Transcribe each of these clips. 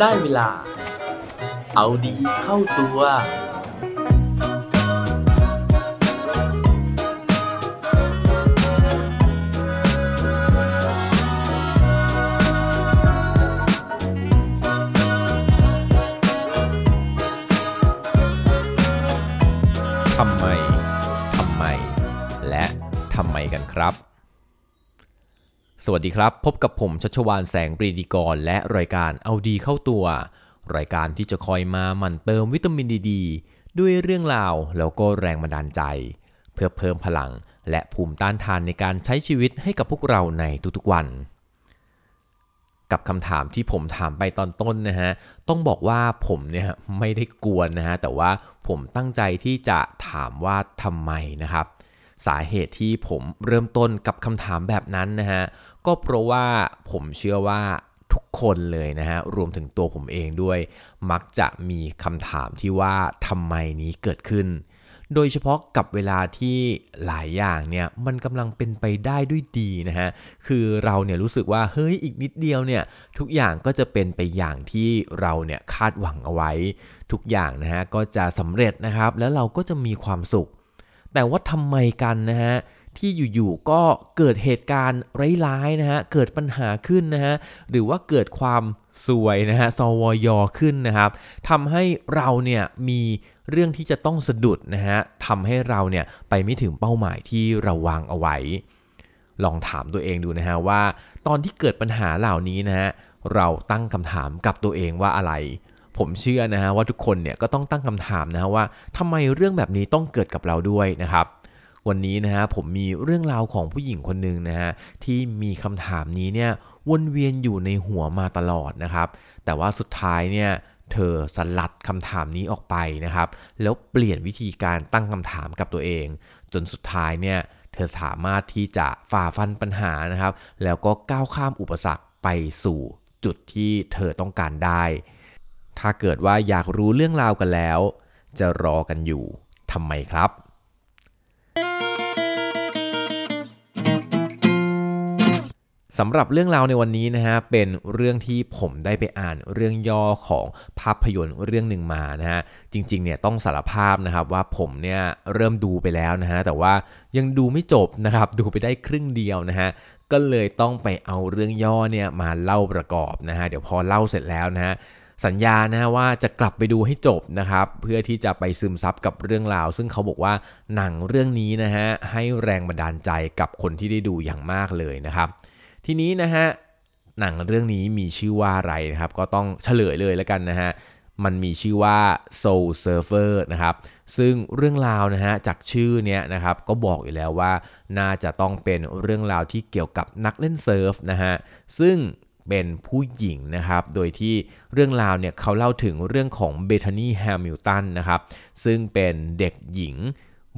ได้เวลา เอาดีเข้าตัว ทำไม ทำไม และทำไมกันครับ สวัสดีครับ พบกับผมชัชวานแสงปรีดีกร และรายการเอาดีเข้าตัว รายการที่จะคอยมาหมั่นเติมวิตามินดีดด้วยเรื่องราวแล้วก็แรงบันดาลใจ เพื่อเพิ่มพลังและภูมิต้านทานในการใช้ชีวิตให้กับพวกเราในทุกๆวัน กับคำถามที่ผมถามไปตอนต้นนะฮะต้องบอกว่าผมเนี่ยไม่ได้กวนนะฮะแต่ว่าผมตั้งใจที่จะถามว่าทำไมนะครับ สาเหตุที่ผมเริ่มต้นกับคำถามแบบนั้นนะฮะ ก็เพราะว่าผมเชื่อว่าทุกคนเลยนะฮะ รวมถึงตัวผมเองด้วย มักจะมีคำถามที่ว่าทำไมนี้เกิดขึ้น โดยเฉพาะกับเวลาที่หลายอย่างเนี่ยมันกำลังเป็นไปได้ด้วยดีนะฮะ คือเราเนี่ยรู้สึกว่าเฮ้ยอีกนิดเดียวเนี่ยทุกอย่างก็จะเป็นไปอย่างที่เราเนี่ยคาดหวังเอาไว้ ทุกอย่างนะฮะก็จะสำเร็จนะครับ แล้วเราก็จะมีความสุข แต่ว่าทำไมกันนะฮะที่อยู่ๆก็เกิดเหตุการณ์ร้ายๆนะฮะ เกิดปัญหาขึ้นนะฮะ หรือว่าเกิดความสวยนะฮะสวยอขึ้นนะครับทำให้เราเนี่ยมีเรื่องที่จะต้องสะดุดนะฮะทำให้เราเนี่ยไปไม่ถึงเป้าหมายที่เราวางเอาไว้ ลองถามตัวเองดูนะฮะว่า ตอนที่เกิดปัญหาเหล่านี้นะฮะ เราตั้งคำถามกับตัวเองว่าอะไรผมเชื่อนะฮะว่าทุกคนเนี่ยก็ต้องตั้งคำถามนะฮะว่าทำไมเรื่องแบบนี้ต้องเกิดกับเราด้วยนะครับ วันนี้นะฮะผมมีเรื่องราวของผู้หญิงคนหนึ่งนะฮะที่มีคำถามนี้เนี่ยวนเวียนอยู่ในหัวมาตลอดนะครับ แต่ว่าสุดท้ายเนี่ยเธอสลัดคำถามนี้ออกไปนะครับ แล้วเปลี่ยนวิธีการตั้งคำถามกับตัวเอง จนสุดท้ายเนี่ยเธอสามารถที่จะฝ่าฟันปัญหานะครับ แล้วก็ก้าวข้ามอุปสรรคไปสู่จุดที่เธอต้องการได้ ถ้าเกิดว่าอยากรู้เรื่องราวกันแล้ว จะรอกันอยู่ทำไมครับ สำหรับเรื่องราวในวันนี้นะฮะเป็นเรื่องที่ผมได้ไปอ่านเรื่องย่อของภาพยนตร์เรื่องหนึ่งมานะฮะจริงๆเนี่ยต้องสารภาพนะครับว่าผมเนี่ยเริ่มดูไปแล้วนะฮะแต่ว่ายังดูไม่จบนะครับดูไปได้ครึ่งเดียวนะฮะก็เลยต้องไปเอาเรื่องย่อเนี่ยมาเล่าประกอบนะฮะเดี๋ยวพอเล่าเสร็จแล้วนะฮะ สัญญานะว่าจะกลับไปดูให้จบนะครับ เพื่อที่จะไปซึมซับกับเรื่องราว ซึ่งเขาบอกว่าหนังเรื่องนี้นะฮะให้แรงบันดาลใจกับคนที่ได้ดูอย่างมากเลยนะครับ ทีนี้นะฮะหนังเรื่องนี้มีชื่อว่าอะไรนะครับ ก็ต้องเฉลยเลยแล้วกันนะฮะมันมีชื่อว่า Soul Surfer นะครับ ซึ่งเรื่องราวนะฮะจากชื่อเนี้ยนะครับก็บอกอยู่แล้วว่าน่าจะต้องเป็นเรื่องราวที่เกี่ยวกับนักเล่นเซิร์ฟนะฮะซึ่ง เป็นผู้หญิงนะครับ โดยที่เรื่องราวเนี่ยเขาเล่าถึงเรื่องของเบธานีแฮมิลตันนะครับ ซึ่งเป็นเด็กหญิง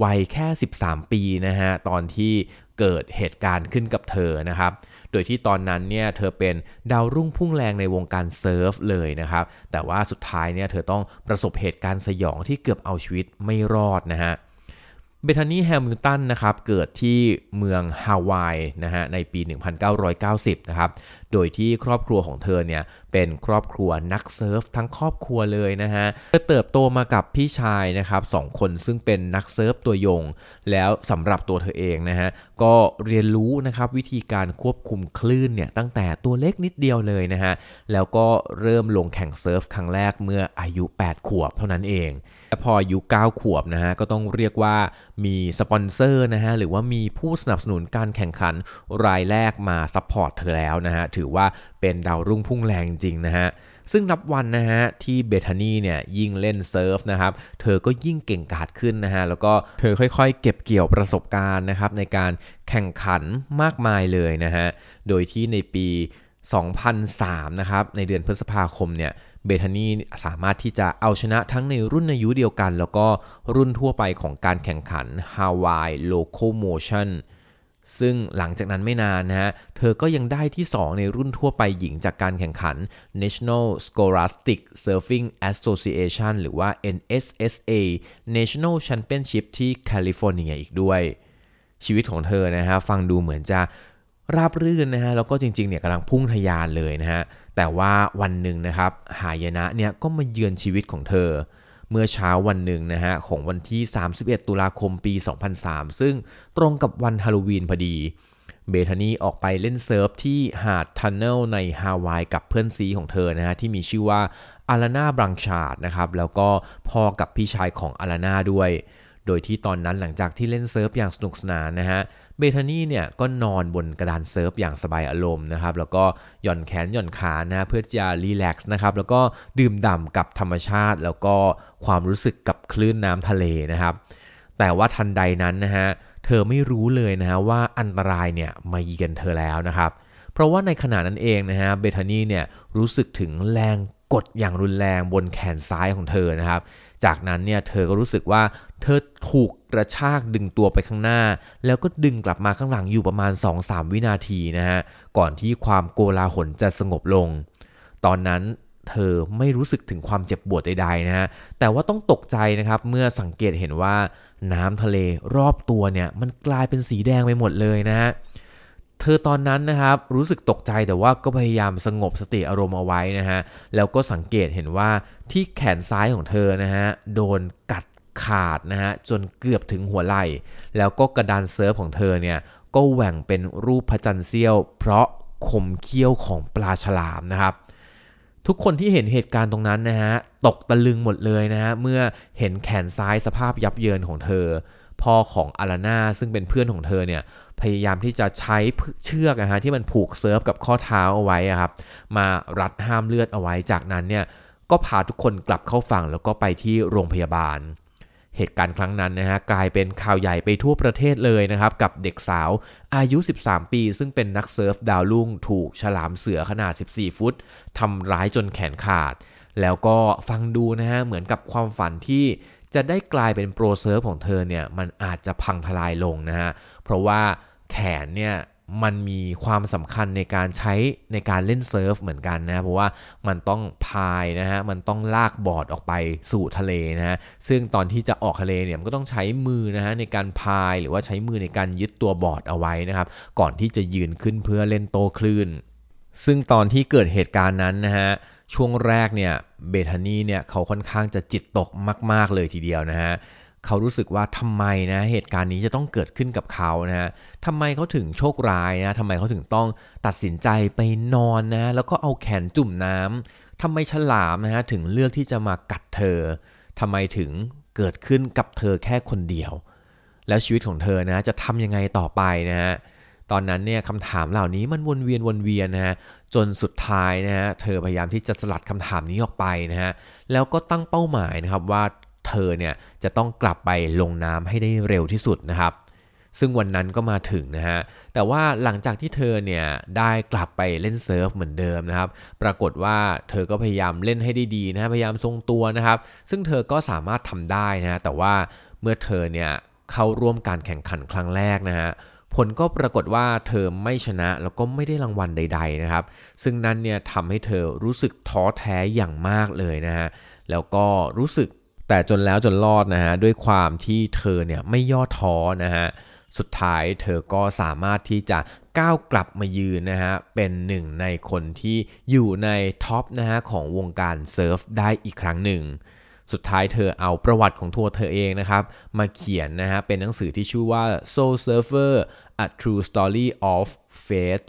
วัยแค่ 13 ปีนะฮะ ตอนที่เกิดเหตุการณ์ขึ้นกับเธอนะครับ โดยที่ตอนนั้นเนี่ยเธอเป็นดาวรุ่งพุ่งแรงในวงการเซิร์ฟเลยนะครับ แต่ว่าสุดท้ายเนี่ยเธอต้องประสบเหตุการณ์สยองที่เกือบเอาชีวิตไม่รอดนะฮะเบธานีแฮมิลตันนะครับเกิดที่เมืองฮาวายนะฮะในปี 1990 นะครับ โดยที่ครอบครัวของเธอเนี่ยเป็นครอบครัวนักเซิร์ฟทั้งครอบครัวเลยนะฮะเธอเติบโตมากับพี่ชายนะครับสองคนซึ่งเป็นนักเซิร์ฟตัวยง แล้วสำหรับตัวเธอเองนะฮะก็เรียนรู้นะครับวิธีการควบคุมคลื่นเนี่ยตั้งแต่ตัวเล็กนิดเดียวเลยนะฮะแล้วก็เริ่มลงแข่งเซิร์ฟครั้งแรกเมื่ออายุ 8 ขวบเท่านั้นเอง พออายุ9ขวบนะฮะก็ต้องเรียกว่ามีสปอนเซอร์นะฮะหรือว่ามีผู้สนับสนุนการแข่งขันรายแรกมา support เธอแล้วนะฮะถือว่าเป็นดาวรุ่งพุ่งแรงจริงนะฮะซึ่งนับวันนะฮะที่เบธานีเนี่ยยิ่งเล่นเซิร์ฟนะครับเธอก็ยิ่งเก่งกาจขึ้นนะฮะแล้วก็เธอค่อยๆ เก็บเกี่ยวประสบการณ์นะครับในการแข่งขันมากมายเลยนะฮะโดยที่ในปี 2003 นะครับในเดือนพฤษภาคมเนี่ย เบธานีสามารถที่จะเอาชนะทั้งในรุ่นอายุเดียวกัน แล้วก็รุ่นทั่วไปของการแข่งขัน Hawaii Locomotion ซึ่งหลังจากนั้นไม่นานนะฮะ เธอก็ยังได้ที่ 2 ในรุ่นทั่วไปหญิงจากการแข่งขัน National Scholastic Surfing Association หรือว่า NSSA National Championship ที่แคลิฟอร์เนียอีกด้วย ชีวิตของเธอนะฮะ ฟังดูเหมือนจะ ราบรื่นนะฮะแล้วก็จริงๆเนี่ยกำลังพุ่งทะยานเลยนะฮะแต่ว่าวันหนึ่งนะครับหายนะเนี่ยก็มาเยือนชีวิตของเธอ เมื่อเช้าวันหนึ่งนะฮะของวันที่ 31 ตุลาคมปี 2003 ซึ่งตรงกับวันฮาโลวีนพอดีเบธานีออกไปเล่นเซิร์ฟที่หาดทันเนลในฮาวายกับเพื่อนซีของเธอนะฮะที่มีชื่อว่าอลานาบลานชาร์ดนะครับแล้วก็พ่อกับพี่ชายของอลานาด้วย โดยที่ตอนนั้นหลังจากที่เล่นเซิร์ฟอย่างสนุกสนานนะฮะ เบธานีเนี่ยก็นอนบนกระดานเซิร์ฟอย่างสบายอารมณ์นะครับแล้วก็หย่อนแขนหย่อนขานะเพื่อจะ relax นะครับแล้วก็ดื่มด่ำกับธรรมชาติ แล้วก็ความรู้สึกกับคลื่นน้ำทะเลนะครับ แต่ว่าทันใดนั้นนะฮะเธอไม่รู้เลยนะฮะว่าอันตรายเนี่ยมาเยือนเธอแล้วนะครับ เพราะว่าในขณะนั้นเองนะฮะเบธานีเนี่ยรู้สึกถึงแรง กดอย่างรุนแรงบนแขนซ้ายของเธอนะครับ จากนั้นเนี่ยเธอก็รู้สึกว่าเธอถูกกระชากดึงตัวไปข้างหน้า แล้วก็ดึงกลับมาข้างหลังอยู่ประมาณ 2-3 วินาทีนะฮะก่อนที่ความโกลาหลจะสงบลง ตอนนั้นเธอไม่รู้สึกถึงความเจ็บปวดใดๆนะฮะ แต่ว่าต้องตกใจนะครับเมื่อสังเกตเห็นว่าน้ำทะเลรอบตัวเนี่ยมันกลายเป็นสีแดงไปหมดเลยนะฮะ เธอตอนนั้นนะครับรู้สึกตกใจแต่ว่าก็พยายามสงบสติอารมณ์เอาไว้นะฮะแล้วก็สังเกตเห็นว่าที่แขนซ้ายของเธอนะฮะโดนกัดขาดนะฮะจนเกือบถึงหัวไหล่ แล้วก็กระดานเซิร์ฟของเธอเนี่ยก็แหว่งเป็นรูปพระจันทร์เสี้ยว เพราะคมเขี้ยวของปลาฉลามนะครับ ทุกคนที่เห็นเหตุการณ์ตรงนั้นนะฮะตกตะลึงหมดเลยนะฮะเมื่อเห็นแขนซ้ายสภาพยับเยินของเธอ พ่อของอลาน่าซึ่งเป็นเพื่อนของเธอเนี่ยพยายามที่จะใช้เชือกนะฮะที่มันผูกเซิร์ฟกับข้อเท้าเอาไว้ครับมารัดห้ามเลือดเอาไว้จากนั้นเนี่ยก็พาทุกคนกลับเข้าฝั่งแล้วก็ไปที่โรงพยาบาล เหตุการณ์ครั้งนั้นนะฮะกลายเป็นข่าวใหญ่ไปทั่วประเทศเลยนะครับกับเด็กสาวอายุ 13 ปี ซึ่งเป็นนักเซิร์ฟดาวรุ่งถูกฉลามเสือขนาด 14 ฟุตทำร้ายจนแขนขาด แล้วก็ฟังดูนะฮะเหมือนกับความฝันที่จะได้กลายเป็น pro surf ของเธอเนี่ยมันอาจจะพังทลายลงนะฮะเพราะว่าแขนเนี่ย มันมีความสำคัญในการใช้ในการเล่นเซิร์ฟเหมือนกันนะเพราะว่ามันต้องพายนะฮะมันต้องลากบอร์ดออกไปสู่ทะเลนะฮะซึ่งตอนที่จะออกทะเลเนี่ยมันก็ต้องใช้มือนะฮะในการพายหรือว่าใช้มือในการยึดตัวบอร์ดเอาไว้นะครับ ก่อนที่จะยืนขึ้นเพื่อเล่นโตคลื่น ซึ่งตอนที่เกิดเหตุการณ์นั้นนะฮะช่วงแรกเนี่ยเบธานีเนี่ยเขาค่อนข้างจะจิตตกมาก ๆเลยทีเดียวนะฮะ เขารู้สึกว่าทำไมนะเหตุการณ์นี้จะต้องเกิดขึ้นกับเขานะฮะทำไมเขาถึงโชคร้ายนะทำไมเขาถึงต้องตัดสินใจไปนอนนะแล้วก็เอาแขนจุ่มน้ำทำไมฉลามนะฮะถึงเลือกที่จะมากัดเธอทำไมถึงเกิดขึ้นกับเธอแค่คนเดียว แล้วชีวิตของเธอนะจะทำยังไงต่อไปนะฮะตอนนั้นเนี่ยคำถามเหล่านี้มันวนเวียนวนเวียนนะฮะจนสุดท้ายนะฮะเธอพยายามที่จะสลัดคำถามนี้ออกไปนะฮะแล้วก็ตั้งเป้าหมายนะครับว่า เธอเนี่ยจะต้องกลับไปลงน้ำให้ได้เร็วที่สุดนะครับ ซึ่งวันนั้นก็มาถึงนะฮะ แต่ว่าหลังจากที่เธอเนี่ยได้กลับไปเล่นเซิร์ฟเหมือนเดิมนะครับ ปรากฏว่าเธอก็พยายามเล่นให้ได้ดีนะพยายามทรงตัวนะครับ ซึ่งเธอก็สามารถทำได้นะแต่ว่าเมื่อเธอเนี่ยเข้าร่วมการแข่งขันครั้งแรกนะฮะผลก็ปรากฏว่าเธอไม่ชนะแล้วก็ไม่ได้รางวัลใด ๆนะครับ ซึ่งนั้นเนี่ยทำให้เธอรู้สึกท้อแท้อย่างมากเลยนะฮะแล้วก็รู้สึก แต่จนแล้วจนรอดนะฮะด้วยความที่เธอเนี่ยไม่ย่อท้อนะฮะสุดท้ายเธอก็สามารถที่จะก้าวกลับมายืนนะฮะเป็นหนึ่งในคนที่อยู่ใน top นะฮะของวงการเซิร์ฟได้อีกครั้งหนึ่ง สุดท้ายเธอเอาประวัติของตัวเธอเองนะครับมาเขียนนะฮะเป็นหนังสือที่ชื่อว่า Soul Surfer A True Story of Faith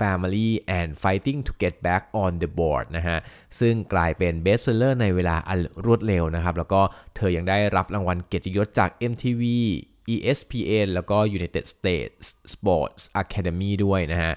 Family and Fighting to Get Back on the Board นะฮะซึ่งกลายเป็น best seller ในเวลาอันรวดเร็วนะครับ แล้วก็เธอยังได้รับรางวัลเกียรติยศจาก MTV ESPN แล้วก็ United States Sports Academy ด้วยนะฮะ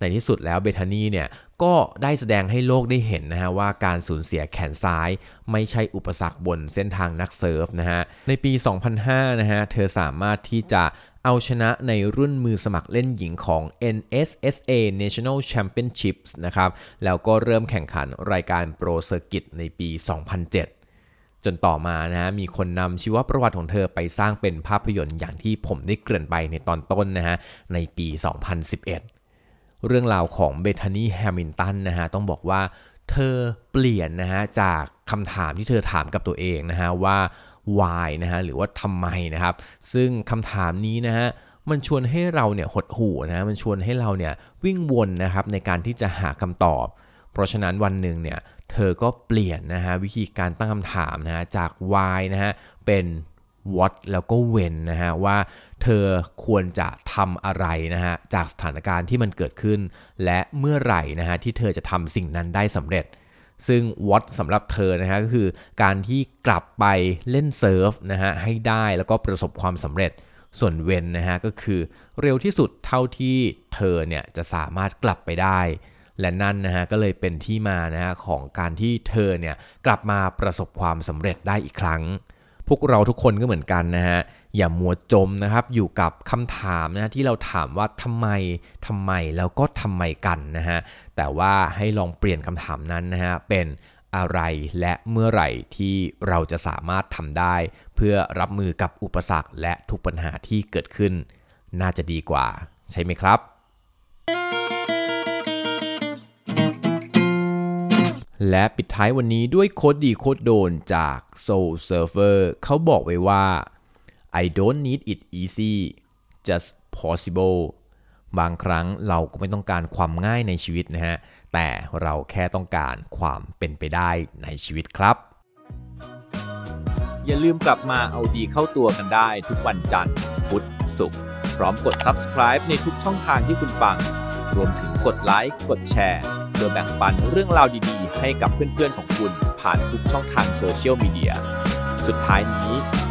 ในที่สุดแล้วเบธานีเนี่ยก็ได้แสดงให้โลกได้เห็นนะฮะว่าการสูญเสียแขนซ้าย ไม่ใช่อุปสรรคบนเส้นทางนักเซิร์ฟนะฮะในปี 2005 นะฮะเธอสามารถที่จะ เอาชนะในรุ่นมือสมัครเล่นหญิงของ NSSA National Championships นะครับแล้วก็เริ่มแข่งขันรายการ Pro Circuit ในปี 2007จนต่อมานะฮะมีคนนำชีวประวัติของเธอไปสร้างเป็นภาพยนตร์อย่างที่ผมได้เกริ่นไปในตอนต้นนะฮะในปี 2011 เรื่องราวของเบธานีแฮมิลตันนะฮะต้องบอกว่าเธอเปลี่ยนนะฮะจากคำถามที่เธอถามกับตัวเองนะฮะว่า why นะฮะหรือว่าทำไมนะครับ ซึ่งคำถามนี้นะฮะมันชวนให้เราเนี่ยหดหู่นะมันชวนให้เราเนี่ยวิ่งวนนะครับในการที่จะหาคำตอบ เพราะฉะนั้นวันหนึ่งเนี่ยเธอก็เปลี่ยนนะฮะวิธีการตั้งคำถามนะฮะจาก why นะฮะเป็น what แล้วก็ when นะฮะว่าเธอควรจะทำอะไรนะฮะจากสถานการณ์ที่มันเกิดขึ้น และเมื่อไหร่นะฮะที่เธอจะทำสิ่งนั้นได้สำเร็จ ซึ่ง what สำหรับเธอนะฮะก็คือการที่กลับไปเล่นเซิร์ฟนะฮะให้ได้แล้วก็ประสบความสำเร็จส่วนเวนนะฮะก็คือเร็วที่สุดเท่าที่เธอเนี่ยจะสามารถกลับไปได้ และนั่นนะฮะก็เลยเป็นที่มานะฮะของการที่เธอเนี่ยกลับมาประสบความสำเร็จได้อีกครั้ง พวกเราทุกคนก็เหมือนกันนะฮะ อย่ามัวจมนะครับ อยู่กับคำถามนะฮะที่เราถามว่าทำไมทำไมแล้วก็ทำไมกันนะฮะแต่ว่าให้ลองเปลี่ยนคำถามนั้นนะฮะเป็นอะไรและเมื่อไหร่ที่เราจะสามารถทำได้ เพื่อรับมือกับอุปสรรคและทุกปัญหาที่เกิดขึ้น น่าจะดีกว่า ใช่ไหมครับ และปิดท้ายวันนี้ด้วยโคดดีโคดโดนจาก Soul Surfer เขาบอกไว้ว่า I don't need it easy just possible บางครั้งเราก็ไม่ต้องการความง่ายในชีวิตนะฮะ แต่เราแค่ต้องการความเป็นไปได้ในชีวิตครับ อย่าลืมกลับมาเอาดีเข้าตัวกันได้ทุกวันจันทร์ พุธ ศุกร์ พร้อมกด subscribe ในทุกช่องทางที่คุณฟัง รวมถึงกดไลค์ กดแชร์เพื่อแบ่งปันเรื่องราวดีๆ ให้กับเพื่อนๆของคุณผ่านทุกช่องทางโซเชียลมีเดีย สุดท้ายนี้